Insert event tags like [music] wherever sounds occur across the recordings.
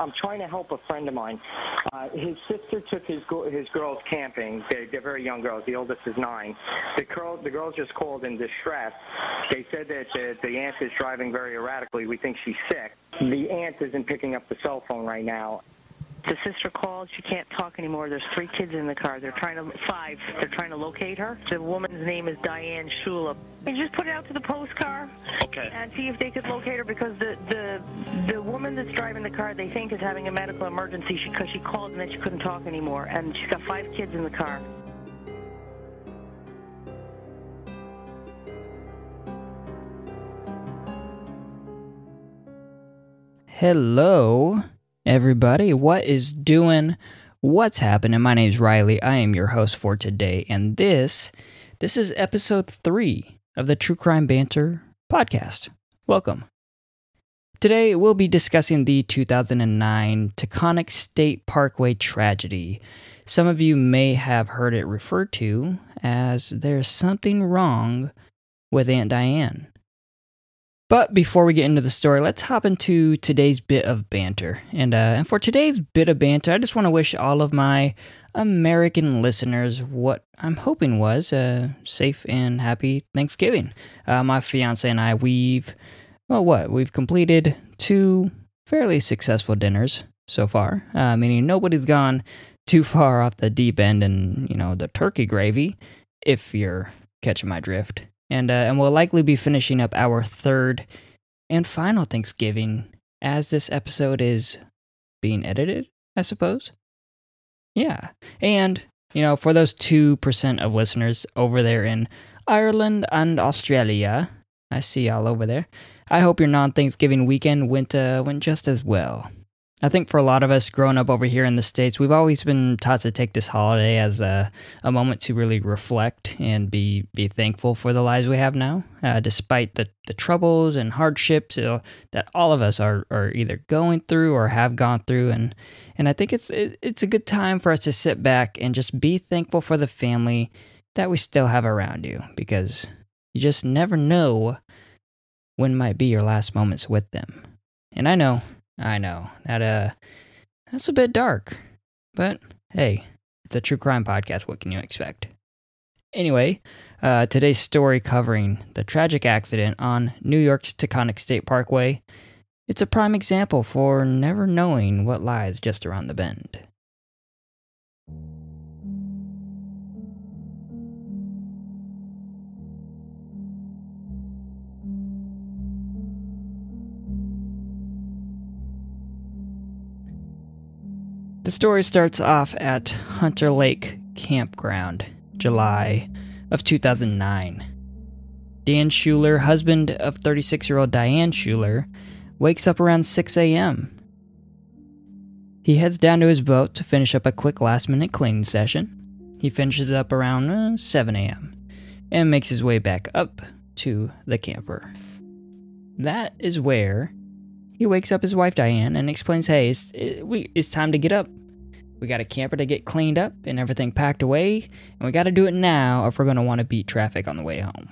I'm trying to help a friend of mine. Uh, his sister took his his girls camping. They're, they're very young girls. The oldest is nine. The girl the girls just called in distress. They said that the, the aunt is driving very erratically. We think she's sick. The aunt isn't picking up the cell phone right now. The sister called. She can't talk anymore. There's three kids in the car. They're trying to five. They're trying to locate her. The woman's name is Diane Schuler. And just put it out to the post car Okay. and see if they could locate her because the the the woman that's driving the car they think is having a medical emergency because she called and then she couldn't talk anymore and she's got five kids in the car. Hello, everybody. What is doing? What's happening? My name's Riley. I am your host for today, and this this is episode three of the True Crime Banter podcast. Welcome. Today we'll be discussing the 2009 Taconic State Parkway tragedy. Some of you may have heard it referred to as "There's something wrong with Aunt Diane." But before we get into the story, let's hop into today's bit of banter. And, uh, and for today's bit of banter, I just want to wish all of my American listeners what I'm hoping was a safe and happy Thanksgiving. Uh, my fiance and I, we've, well, what? We've completed two fairly successful dinners so far, uh, meaning nobody's gone too far off the deep end and, you know, the turkey gravy, if you're catching my drift and uh, and we'll likely be finishing up our third and final Thanksgiving as this episode is being edited, I suppose. Yeah, and you know, for those two percent of listeners over there in Ireland and Australia, I see y'all over there. I hope your non-Thanksgiving weekend went uh, went just as well. I think for a lot of us growing up over here in the States, we've always been taught to take this holiday as a, a moment to really reflect and be, be thankful for the lives we have now, uh, despite the, the troubles and hardships uh, that all of us are, are either going through or have gone through. And, and I think it's, it, it's a good time for us to sit back and just be thankful for the family that we still have around you because you just never know when might be your last moments with them. And I know I know that uh that's a bit dark. But hey, it's a true crime podcast. What can you expect? Anyway, uh, today's story covering the tragic accident on New York's Taconic State Parkway. It's a prime example for never knowing what lies just around the bend. The story starts off at Hunter Lake Campground, July of 2009. Dan Schuler, husband of 36 year old Diane Schuler, wakes up around 6 a.m. He heads down to his boat to finish up a quick last minute cleaning session. He finishes up around uh, 7 a.m. and makes his way back up to the camper. That is where he wakes up his wife Diane and explains, "Hey, it's it, we it's time to get up. We got a camper to get cleaned up and everything packed away, and we got to do it now if we're going to want to beat traffic on the way home."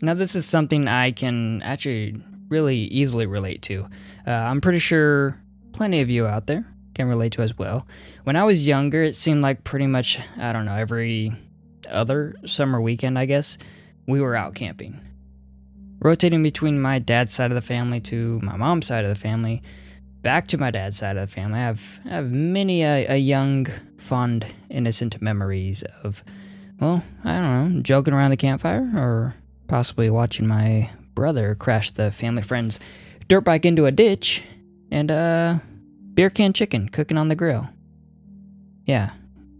Now, this is something I can actually really easily relate to. Uh, I'm pretty sure plenty of you out there can relate to as well. When I was younger, it seemed like pretty much I don't know every other summer weekend, I guess, we were out camping rotating between my dad's side of the family to my mom's side of the family, back to my dad's side of the family. I have, I have many a, a young, fond, innocent memories of, well, I don't know, joking around the campfire or possibly watching my brother crash the family friend's dirt bike into a ditch and, uh, beer can chicken cooking on the grill. Yeah,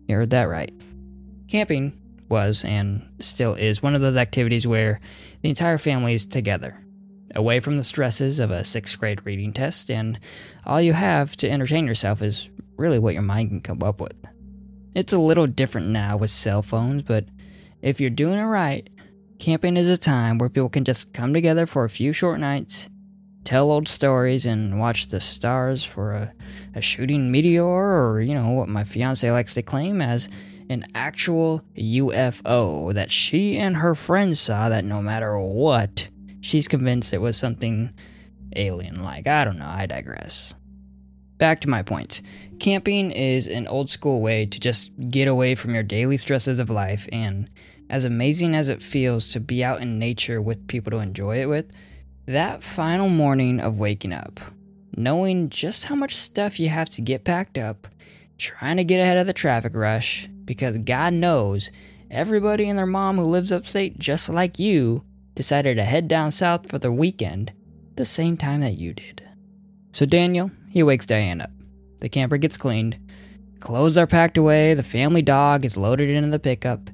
you heard that right. Camping was and still is one of those activities where the entire family is together, away from the stresses of a sixth grade reading test, and all you have to entertain yourself is really what your mind can come up with. It's a little different now with cell phones, but if you're doing it right, camping is a time where people can just come together for a few short nights, tell old stories, and watch the stars for a, a shooting meteor, or, you know, what my fiance likes to claim as an actual UFO that she and her friends saw that no matter what, she's convinced it was something alien like. I don't know, I digress. back to my point. Camping is an old school way to just get away from your daily stresses of life, and as amazing as it feels to be out in nature with people to enjoy it with, that final morning of waking up, knowing just how much stuff you have to get packed up, trying to get ahead of the traffic rush, because God knows everybody and their mom who lives upstate just like you decided to head down south for the weekend the same time that you did. So Daniel, he wakes Diane up. The camper gets cleaned, clothes are packed away, the family dog is loaded into the pickup,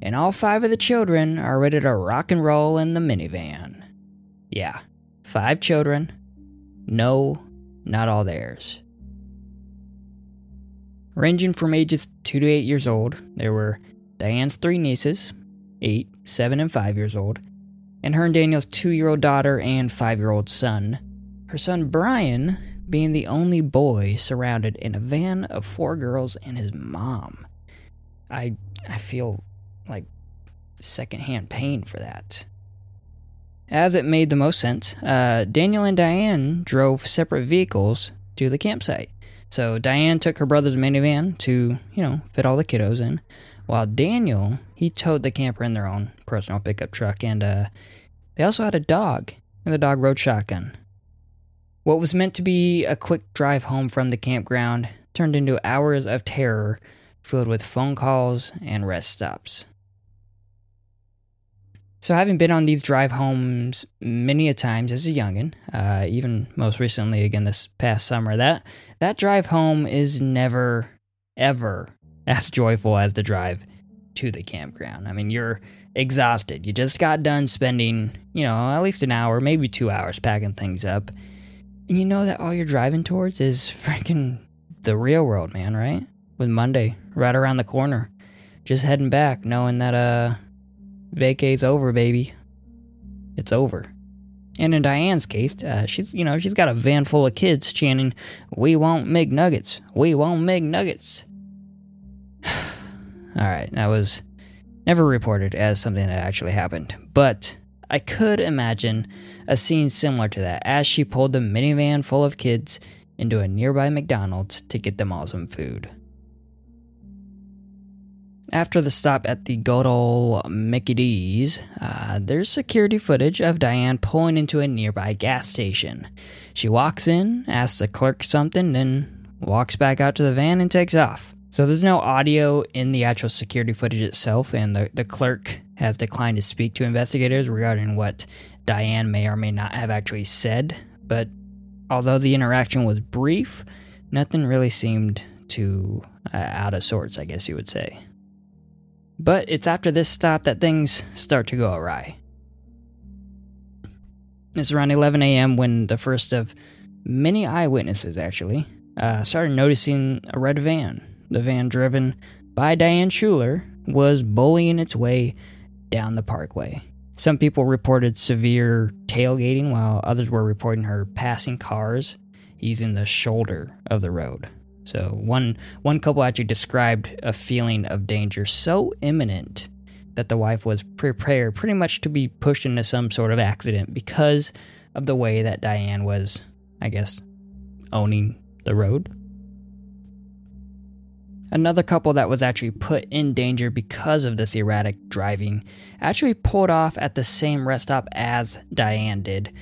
and all five of the children are ready to rock and roll in the minivan. Yeah, five children. No, not all theirs. Ranging from ages 2 to 8 years old, there were Diane's three nieces, 8, 7, and 5 years old, and her and Daniel's 2 year old daughter and 5 year old son. Her son Brian being the only boy surrounded in a van of four girls and his mom. I I feel like secondhand pain for that. As it made the most sense, uh, Daniel and Diane drove separate vehicles to the campsite. So Diane took her brother's minivan to, you know, fit all the kiddos in, while Daniel he towed the camper in their own personal pickup truck, and uh, they also had a dog, and the dog rode shotgun. What was meant to be a quick drive home from the campground turned into hours of terror filled with phone calls and rest stops. So, having been on these drive homes many a times as a youngin, uh, even most recently again this past summer, that that drive home is never, ever [laughs] as joyful as the drive to the campground. I mean, you're exhausted. You just got done spending, you know, at least an hour, maybe two hours packing things up, and you know that all you're driving towards is [laughs] freaking the real world, man. Right? With Monday right around the corner, just heading back, knowing that uh Vacay's over, baby. It's over. And in Diane's case, uh, she's you know she's got a van full of kids chanting, "We want McNuggets. We want McNuggets." [sighs] All right, that was never reported as something that actually happened, but I could imagine a scene similar to that as she pulled the minivan full of kids into a nearby McDonald's to get them all some food. After the stop at the good old Mickey D's, uh, there's security footage of Diane pulling into a nearby gas station. She walks in, asks the clerk something, then walks back out to the van and takes off. So there's no audio in the actual security footage itself, and the, the clerk has declined to speak to investigators regarding what Diane may or may not have actually said. But although the interaction was brief, nothing really seemed too uh, out of sorts, I guess you would say. But it's after this stop that things start to go awry. It's around 11 a.m. when the first of many eyewitnesses actually uh, started noticing a red van. The van driven by Diane Schuler was bullying its way down the parkway. Some people reported severe tailgating, while others were reporting her passing cars using the shoulder of the road. So one one couple actually described a feeling of danger so imminent that the wife was prepared pretty much to be pushed into some sort of accident because of the way that Diane was, I guess, owning the road. Another couple that was actually put in danger because of this erratic driving actually pulled off at the same rest stop as Diane did.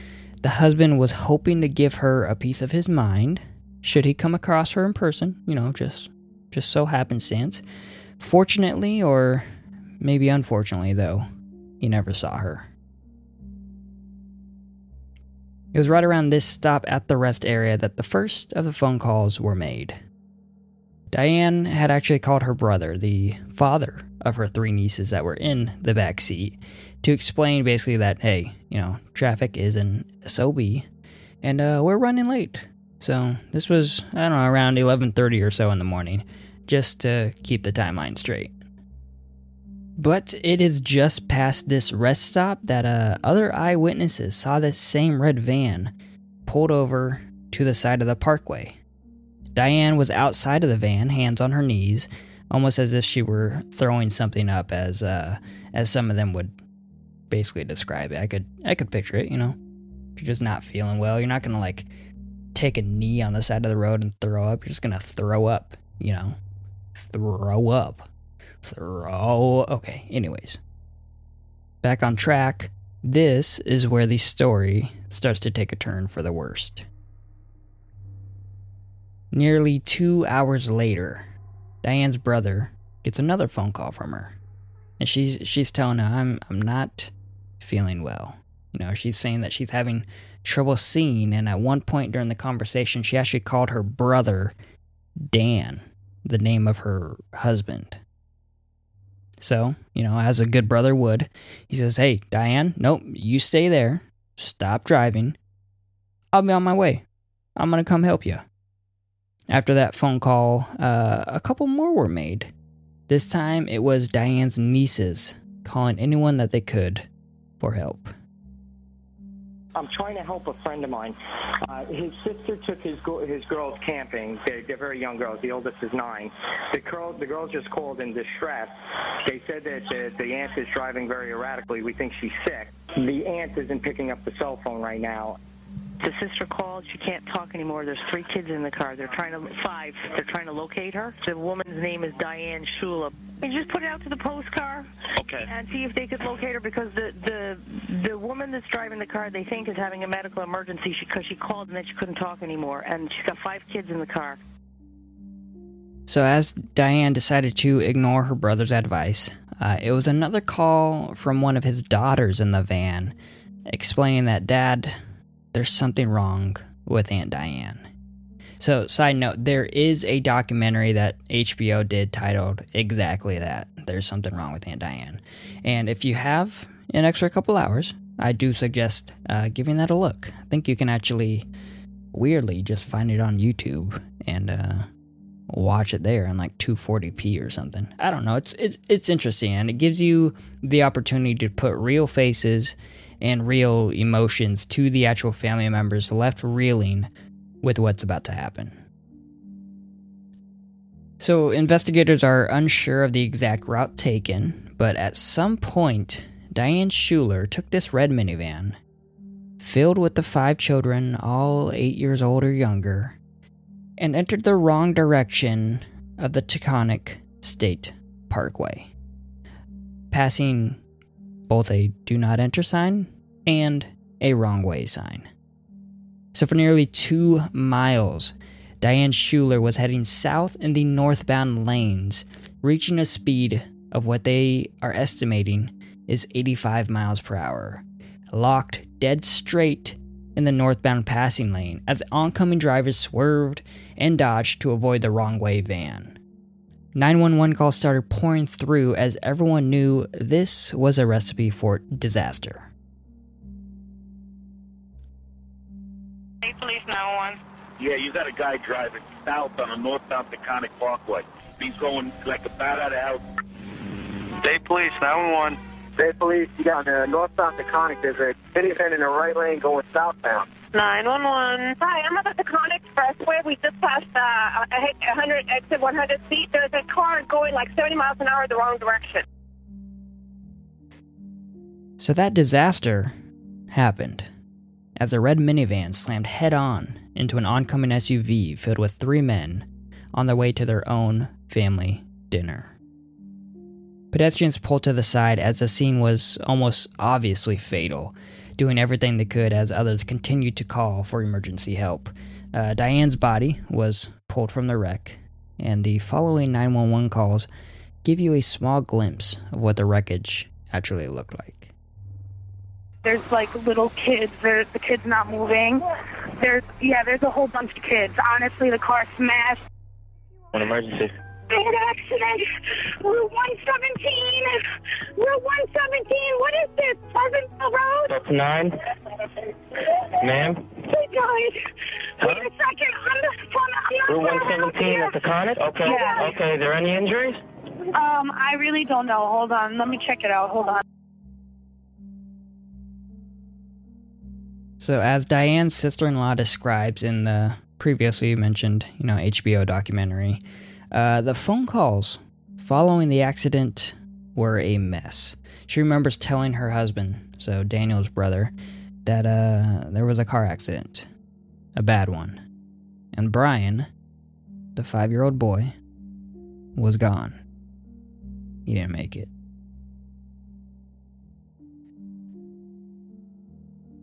The husband was hoping to give her a piece of his mind should he come across her in person, you know, just just so happenstance. Fortunately or maybe unfortunately though, he never saw her. It was right around this stop at the rest area that the first of the phone calls were made. Diane had actually called her brother, the father of her three nieces that were in the back seat, to explain basically that, hey, you know, traffic is an SOB and uh, we're running late. So this was I don't know around 11:30 or so in the morning, just to keep the timeline straight. But it is just past this rest stop that uh, other eyewitnesses saw this same red van pulled over to the side of the parkway. Diane was outside of the van, hands on her knees, almost as if she were throwing something up, as uh, as some of them would basically describe it. I could I could picture it, you know. If you're just not feeling well, you're not gonna like take a knee on the side of the road and throw up. You're just gonna throw up, you know. Throw up. Throw okay, anyways. Back on track. This is where the story starts to take a turn for the worst. Nearly two hours later, Diane's brother gets another phone call from her. And she's she's telling her I'm I'm not feeling well. You know, she's saying that she's having trouble seeing and at one point during the conversation she actually called her brother Dan, the name of her husband. So, you know, as a good brother would, he says, Hey, Diane, nope, you stay there. Stop driving. I'll be on my way. I'm going to come help you. After that phone call, uh, a couple more were made. This time it was Diane's nieces calling anyone that they could for help. I'm trying to help a friend of mine. Uh, his sister took his his girls camping. They, they're very young girls. The oldest is nine. The girl the girls just called in distress. They said that the, the aunt is driving very erratically. We think she's sick. The aunt isn't picking up the cell phone right now. The sister called. She can't talk anymore. There's three kids in the car. They're trying to five. They're trying to locate her. The woman's name is Diane Schuler. And just put it out to the post car. Okay. And see if they could locate her because the the the woman that's driving the car they think is having a medical emergency because she, she called and then she couldn't talk anymore and she's got five kids in the car. So, as Diane decided to ignore her brother's advice, uh, it was another call from one of his daughters in the van explaining that, Dad, there's something wrong with Aunt Diane. So, side note, there is a documentary that HBO did titled exactly that. There's something wrong with Aunt Diane. And if you have an extra couple hours, I do suggest uh, giving that a look. I think you can actually, weirdly, just find it on YouTube and uh, watch it there in like 240p or something. I don't know. It's it's it's interesting and it gives you the opportunity to put real faces and real emotions to the actual family members left reeling with what's about to happen. So, investigators are unsure of the exact route taken, but at some point, Diane Schuler took this red minivan, filled with the five children, all eight years old or younger, and entered the wrong direction of the Taconic State Parkway, passing both a do not enter sign and a wrong way sign. So, for nearly two miles, Diane Schuler was heading south in the northbound lanes, reaching a speed of what they are estimating is 85 miles per hour, locked dead straight in the northbound passing lane as the oncoming drivers swerved and dodged to avoid the wrong way van. 911 calls started pouring through as everyone knew this was a recipe for disaster. Yeah, you got a guy driving south on a northbound Taconic Parkway. He's going like a bat out of hell. State police 911. State police, you got uh, northbound Taconic. There's a minivan in the right lane going southbound. 911. Hi, I'm at the Taconic Expressway. We just passed uh, a 100 exit 100 feet. There's a car going like 70 miles an hour in the wrong direction. So that disaster happened as a red minivan slammed head on into an oncoming SUV filled with three men on their way to their own family dinner. Pedestrians pulled to the side as the scene was almost obviously fatal, doing everything they could as others continued to call for emergency help. Uh, Diane's body was pulled from the wreck, and the following 911 calls give you a small glimpse of what the wreckage actually looked like. There's like little kids. The kids not moving. There's yeah. There's a whole bunch of kids. Honestly, the car smashed. An emergency. I had an accident. Route 117. Route 117. What is this? Pleasantville Road? That's nine. Ma'am? Hey guys. Wait a second. I'm the phone. I'm Route 117 at the Taconic? Okay. Yeah. Okay, Are there any injuries? Um, I really don't know. Hold on. Let me check it out. Hold on. So, as Diane's sister in law describes in the previously mentioned, you know, HBO documentary, uh, the phone calls following the accident were a mess. She remembers telling her husband, so Daniel's brother, that uh, there was a car accident. a bad one. And Brian, the five year old boy, was gone. He didn't make it.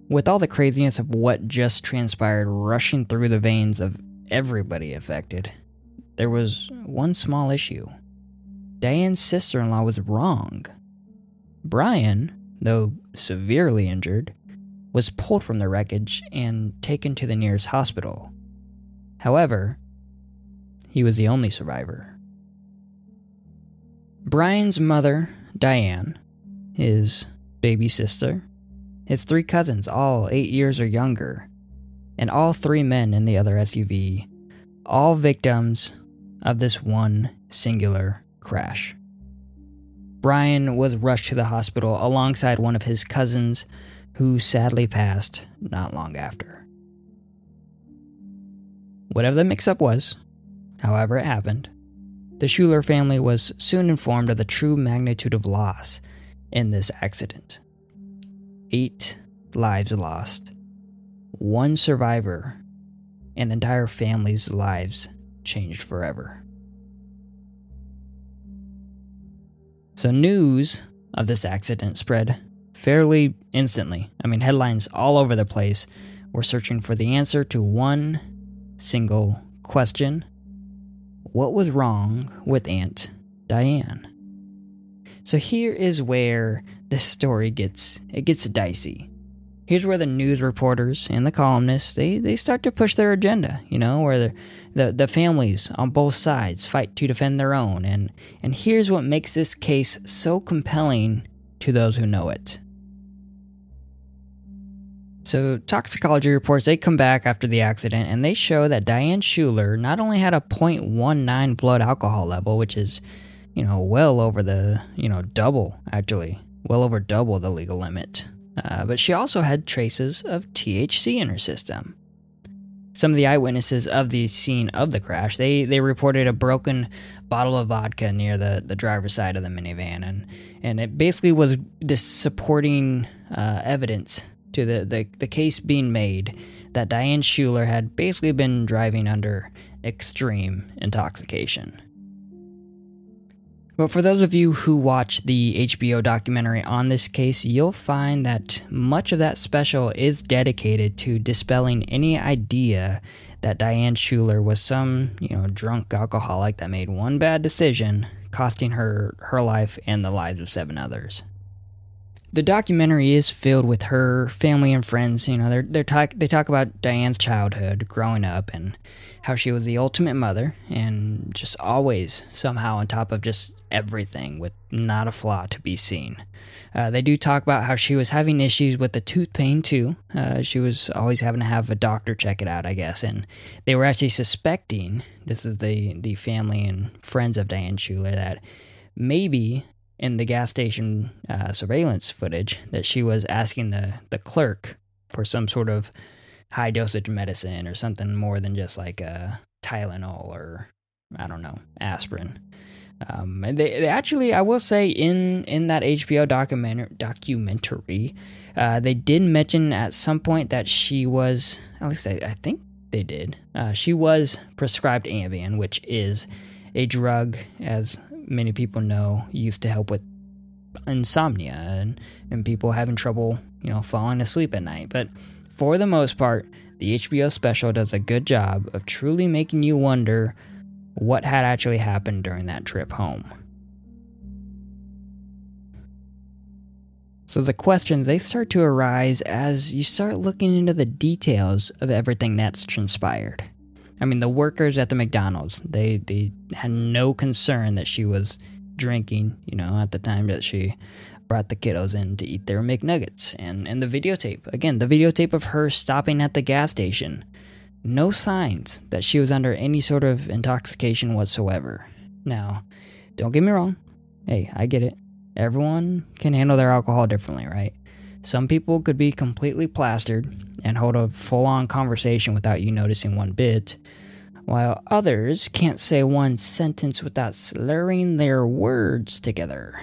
With all the craziness of what just transpired rushing through the veins of everybody affected, there was one small issue. Diane's sister in law was wrong. Brian, though severely injured, was pulled from the wreckage and taken to the nearest hospital. However, he was the only survivor. Brian's mother, Diane, his baby sister, his three cousins, all eight years or younger, and all three men in the other SUV, all victims of this one singular crash. Brian was rushed to the hospital alongside one of his cousins, who sadly passed not long after. Whatever the mix up was, however it happened, the Schuler family was soon informed of the true magnitude of loss in this accident. Eight lives lost, one survivor, an entire family's lives changed forever. So, news of this accident spread fairly instantly. I mean, headlines all over the place were searching for the answer to one single question What was wrong with Aunt Diane? So here is where this story gets it gets dicey. Here's where the news reporters and the columnists they, they start to push their agenda, you know, where the, the families on both sides fight to defend their own and and here's what makes this case so compelling to those who know it. So, toxicology reports they come back after the accident and they show that Diane Schuler not only had a 0.19 blood alcohol level, which is, you know, well over the, you know, double actually, well over double the legal limit, uh, but she also had traces of THC in her system. Some of the eyewitnesses of the scene of the crash, they, they reported a broken bottle of vodka near the, the driver's side of the minivan, and, and it basically was this supporting uh, evidence to the, the, the case being made that Diane Schuler had basically been driving under extreme intoxication. But for those of you who watch the HBO documentary on this case, you'll find that much of that special is dedicated to dispelling any idea that Diane Schuler was some, you know, drunk alcoholic that made one bad decision, costing her her life and the lives of seven others the documentary is filled with her family and friends. You know, they're, they're talk, they talk about Diane's childhood, growing up, and how she was the ultimate mother and just always somehow on top of just everything with not a flaw to be seen. Uh, they do talk about how she was having issues with the tooth pain too. Uh, she was always having to have a doctor check it out, I guess, and they were actually suspecting this is the the family and friends of Diane Schuler that maybe in the gas station uh, surveillance footage that she was asking the, the clerk for some sort of high dosage medicine or something more than just like a Tylenol or I don't know aspirin. Um, they, they, actually, I will say, in in that HBO documentary, documentary, uh, they did mention at some point that she was, at least I, I think they did, uh, she was prescribed Ambien, which is a drug, as many people know used to help with insomnia and, and people having trouble, you know, falling asleep at night. But for the most part, the HBO special does a good job of truly making you wonder what had actually happened during that trip home. So the questions they start to arise as you start looking into the details of everything that's transpired. I mean, the workers at the McDonald's, they, they had no concern that she was drinking, you know, at the time that she brought the kiddos in to eat their McNuggets. And, and the videotape, again, the videotape of her stopping at the gas station, no signs that she was under any sort of intoxication whatsoever. Now, don't get me wrong. Hey, I get it. Everyone can handle their alcohol differently, right? Some people could be completely plastered and hold a full on conversation without you noticing one bit, while others can't say one sentence without slurring their words together.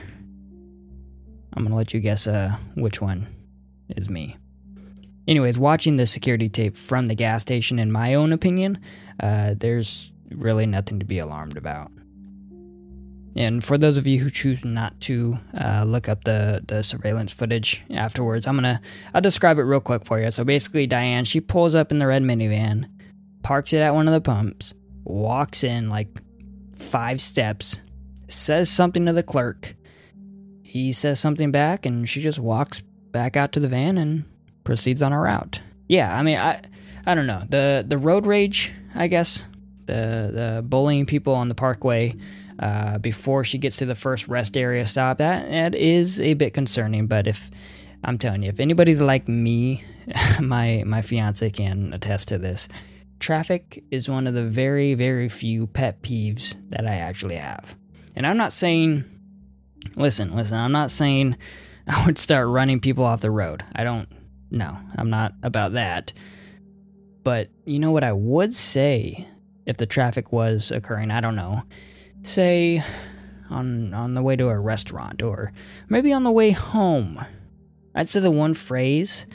I'm gonna let you guess uh, which one is me. anyways, watching the security tape from the gas station, in my own opinion, uh, there's really nothing to be alarmed about. And for those of you who choose not to uh, look up the, the surveillance footage afterwards, I'm gonna I'll describe it real quick for you. So basically, Diane she pulls up in the red minivan, parks it at one of the pumps, walks in like five steps, says something to the clerk. He says something back, and she just walks back out to the van and proceeds on her route. Yeah, I mean, I I don't know the the road rage, I guess the the bullying people on the parkway uh, before she gets to the first rest area stop. That that is a bit concerning. But if I'm telling you, if anybody's like me, [laughs] my my fiance can attest to this. Traffic is one of the very very few pet peeves that I actually have, and I'm not saying. Listen, listen. I'm not saying [laughs] I would start running people off the road. I don't. No, I'm not about that. But you know what I would say if the traffic was occurring? I don't know say on on the way to a restaurant or maybe on the way home. I'd say the one phrase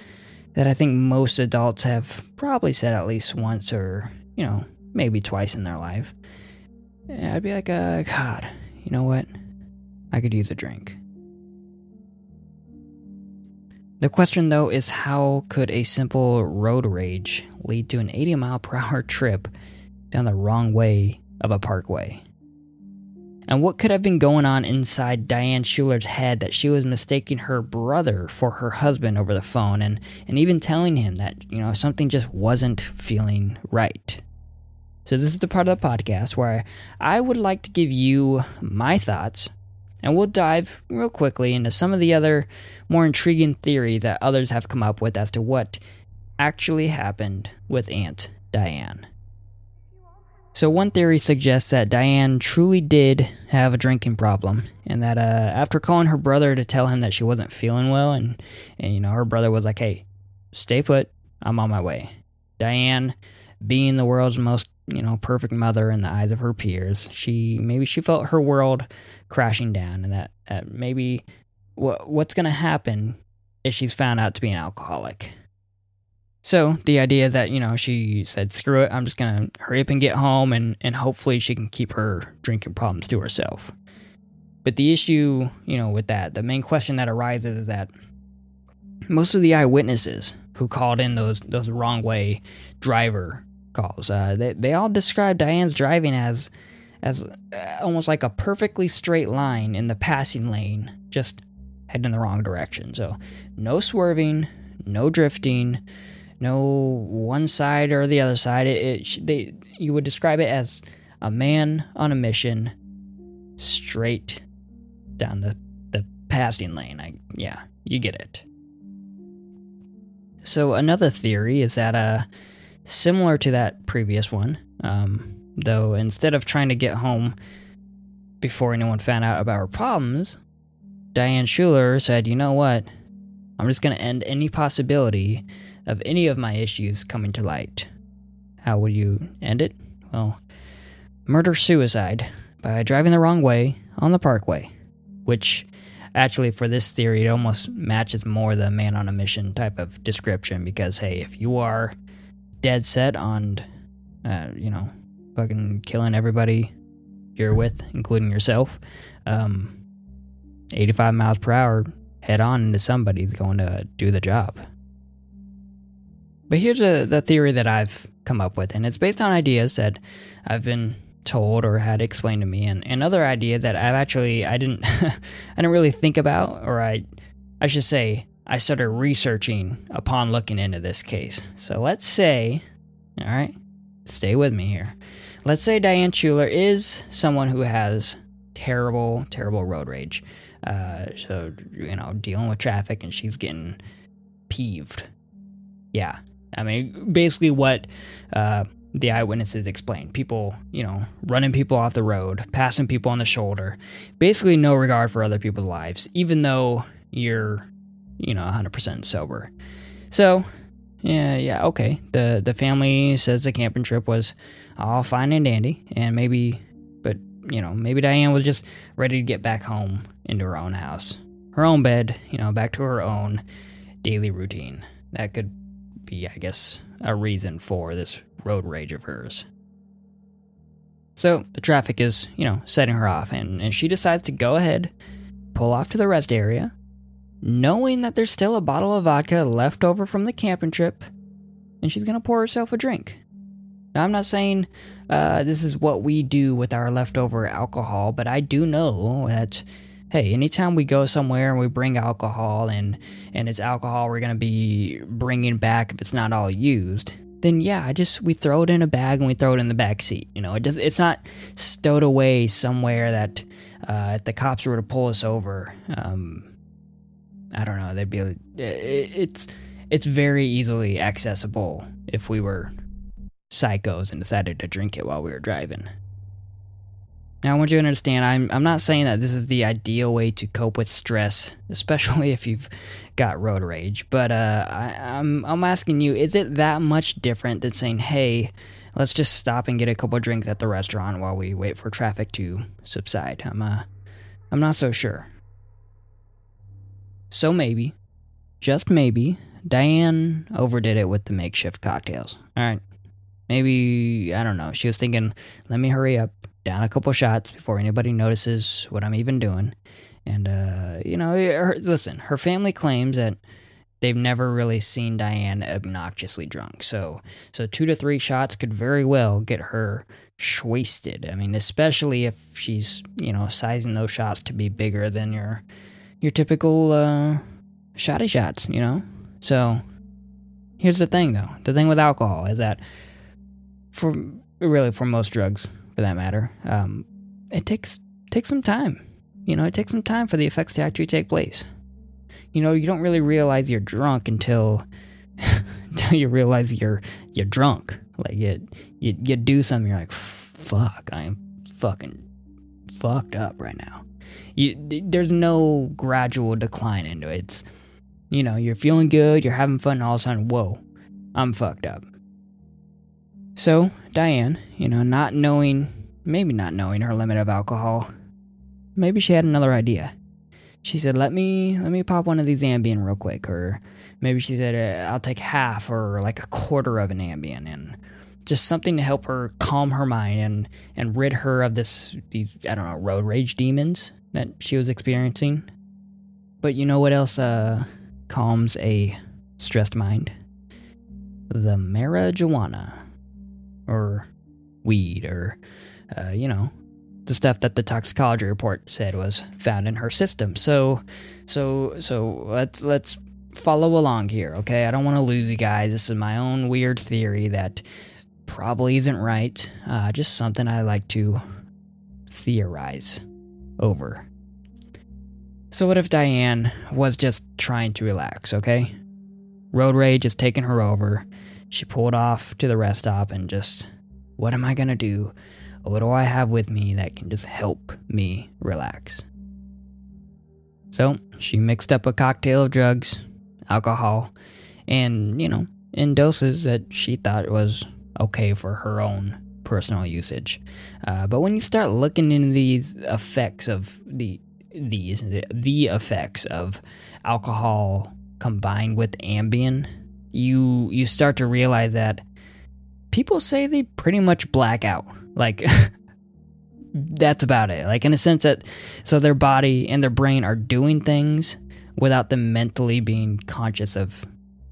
that I think most adults have probably said at least once or, you know, maybe twice in their life. I'd be like, uh, God, you know what? I could use a drink. The question, though, is how could a simple road rage lead to an 80 mile per hour trip down the wrong way of a parkway? And what could have been going on inside Diane Schuler's head that she was mistaking her brother for her husband over the phone and, and even telling him that, you know, something just wasn't feeling right? So, this is the part of the podcast where I would like to give you my thoughts, and we'll dive real quickly into some of the other more intriguing theories that others have come up with as to what actually happened with Aunt Diane. So, one theory suggests that Diane truly did have a drinking problem, and that uh, after calling her brother to tell him that she wasn't feeling well, and, and you know, her brother was like, hey, stay put, I'm on my way. Diane, being the world's most, you know, perfect mother in the eyes of her peers, she maybe she felt her world crashing down, and that, that maybe what, what's going to happen if she's found out to be an alcoholic. So the idea that, you know, she said, screw it, I'm just going to hurry up and get home and, and hopefully she can keep her drinking problems to herself. But the issue, you know, with that, the main question that arises is that most of the eyewitnesses who called in those those wrong way driver calls, uh, they, they all describe Diane's driving as as uh, almost like a perfectly straight line in the passing lane, just heading in the wrong direction. So no swerving, no drifting, no one side or the other side. It, it they you would describe it as a man on a mission, straight down the the passing lane. I yeah, you get it. So another theory is that uh, similar to that previous one, um, though instead of trying to get home before anyone found out about her problems, Diane Schuler said, "You know what? I'm just going to end any possibility of any of my issues coming to light. How would you end it? Well, murder suicide by driving the wrong way on the parkway, which actually for this theory it almost matches more the man on a mission type of description because hey, if you are dead set on uh, you know, fucking killing everybody you're with, including yourself, um 85 miles per hour head on into somebody's going to do the job. But here's a, the theory that I've come up with, and it's based on ideas that I've been told or had explained to me, and another idea that I've actually I didn't [laughs] I didn't really think about, or I I should say I started researching upon looking into this case. So let's say, all right, stay with me here. Let's say Diane Schuler is someone who has terrible, terrible road rage. Uh, so you know, dealing with traffic, and she's getting peeved. Yeah, I mean, basically what uh, the eyewitnesses explained. People, you know, running people off the road, passing people on the shoulder, basically no regard for other people's lives, even though you're, you know, 100% sober. So, yeah, yeah, okay. The the family says the camping trip was all fine and dandy, and maybe, but you know, maybe Diane was just ready to get back home into her own house, her own bed, you know, back to her own daily routine. That could be, I guess, a reason for this road rage of hers. So the traffic is, you know, setting her off, and, and she decides to go ahead, pull off to the rest area, knowing that there's still a bottle of vodka left over from the camping trip, and she's gonna pour herself a drink. Now, I'm not saying uh, this is what we do with our leftover alcohol, but I do know that hey, anytime we go somewhere and we bring alcohol and and it's alcohol we're gonna be bringing back if it's not all used, then yeah, I just we throw it in a bag and we throw it in the back seat. You know, it does. It's not stowed away somewhere that uh, if the cops were to pull us over, um, I don't know, they'd be. It, it's it's very easily accessible if we were psychos and decided to drink it while we were driving. Now, I want you to understand, I'm, I'm not saying that this is the ideal way to cope with stress, [laughs] especially if you've got road rage, but uh, I, I'm, I'm asking you, is it that much different than saying, hey, let's just stop and get a couple drinks at the restaurant while we wait for traffic to subside? I'm, uh, I'm not so sure. So maybe, just maybe, Diane overdid it with the makeshift cocktails. All right. Maybe, I don't know. She was thinking, let me hurry up, down a couple shots before anybody notices what I'm even doing. And, uh, you know, her, listen, her family claims that they've never really seen Diane obnoxiously drunk. So, so two to three shots could very well get her wasted. I mean, especially if she's, you know, sizing those shots to be bigger than your, your typical, uh, shotty shots, you know? So, here's the thing though. The thing with alcohol is that for really for most drugs for that matter, um, it takes takes some time. You know, it takes some time for the effects to actually take place. You know, you don't really realize you're drunk until [laughs] until you realize you're you're drunk. Like you you, you do something, you're like, fuck, I am fucking fucked up right now. You, there's no gradual decline into it. It's, you know, you're feeling good, you're having fun, and all of a sudden, whoa, I'm fucked up. So, Diane, you know, not knowing, maybe not knowing her limit of alcohol, maybe she had another idea. She said, "Let me let me pop one of these Ambien real quick," or maybe she said, uh, "I'll take half or like a quarter of an Ambien," and just something to help her calm her mind and and rid her of this these I don't know road rage demons that she was experiencing. But you know what else uh, calms a stressed mind? The marijuana or weed or, uh, you know, the stuff that the toxicology report said was found in her system. So, so, so let's let's follow along here, okay? I don't want to lose you guys. This is my own weird theory that probably isn't right. Uh, just something I like to theorize over. So, what if Diane was just trying to relax, okay? Road rage is taking her over. She pulled off to the rest stop and just, what am I gonna do? What do I have with me that can just help me relax? So she mixed up a cocktail of drugs, alcohol, and, you know, in doses that she thought was okay for her own personal usage. Uh, but when you start looking into these effects of the these the, the effects of alcohol combined with Ambien, you you start to realize that people say they pretty much black out. Like [laughs] that's about it. Like in a sense that so their body and their brain are doing things without them mentally being conscious of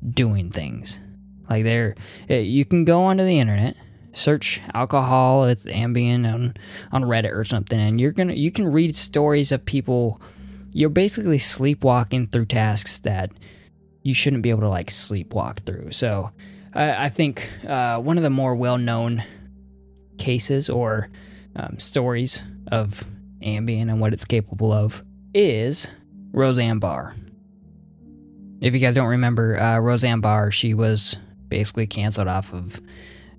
doing things. Like they're eh, you can go onto the internet, search alcohol with Ambien on on Reddit or something, and you're gonna you can read stories of people. You're basically sleepwalking through tasks that you shouldn't be able to like sleepwalk through. So I, I think uh, one of the more well known cases or um, stories of Ambien and what it's capable of is Roseanne Barr. If you guys don't remember, uh, Roseanne Barr, she was basically canceled off of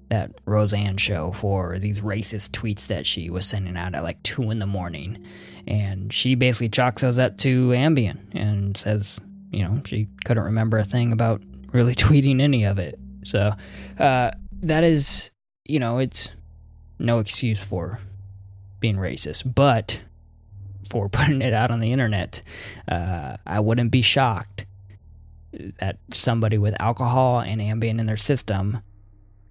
that Roseanne show for these racist tweets that she was sending out at like 2 in the morning. And she basically chalks those up to Ambien and says, you know, she couldn't remember a thing about really [laughs] tweeting any of it. So uh, that is, you know, it's no excuse for being racist, but for [laughs] putting it out on the internet, uh, I wouldn't be shocked that somebody with alcohol and Ambien in their system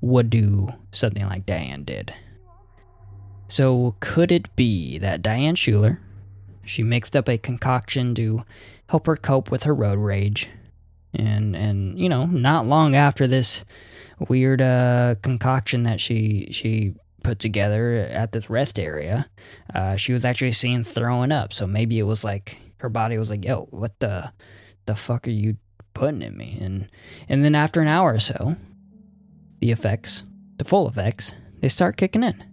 would do something like Diane did. So, could it be that Diane Schuler, she mixed up a concoction to help her cope with her road rage, and and you know, not long after this weird uh, concoction that she she put together at this rest area, uh, she was actually seen throwing up. So maybe it was like her body was like, "Yo, what the the fuck are you putting in me?" And and then after an hour or so, the effects, the full effects, they start kicking in.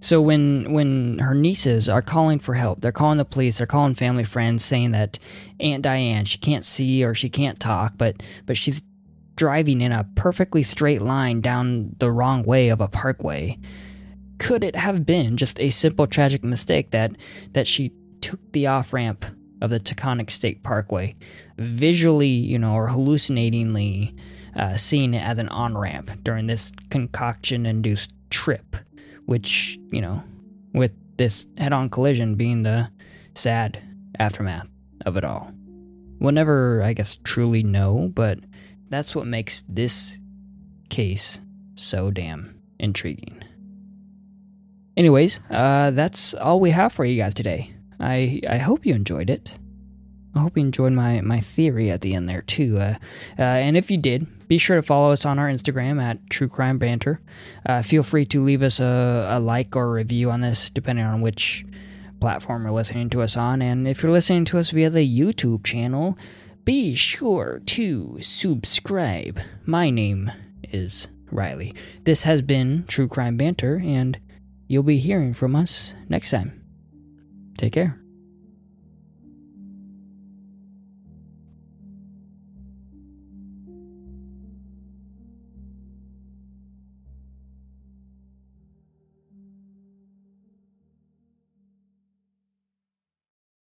So when when her nieces are calling for help, they're calling the police, they're calling family friends saying that Aunt Diane, she can't see or she can't talk, but but she's driving in a perfectly straight line down the wrong way of a parkway. Could it have been just a simple tragic mistake that that she took the off-ramp of the Taconic State Parkway, visually, you know, or hallucinatingly uh, it as an on-ramp during this concoction-induced trip? which, you know, with this head on collision being the sad aftermath of it all. We'll never, I guess, truly know, but that's what makes this case so damn intriguing. Anyways, uh, that's all we have for you guys today. I, I hope you enjoyed it. I hope you enjoyed my, my theory at the end there, too. Uh, uh, and if you did, be sure to follow us on our Instagram at True Crime Banter. Uh, feel free to leave us a, a like or a review on this, depending on which platform you're listening to us on. And if you're listening to us via the YouTube channel, be sure to subscribe. My name is Riley. This has been True Crime Banter, and you'll be hearing from us next time. Take care.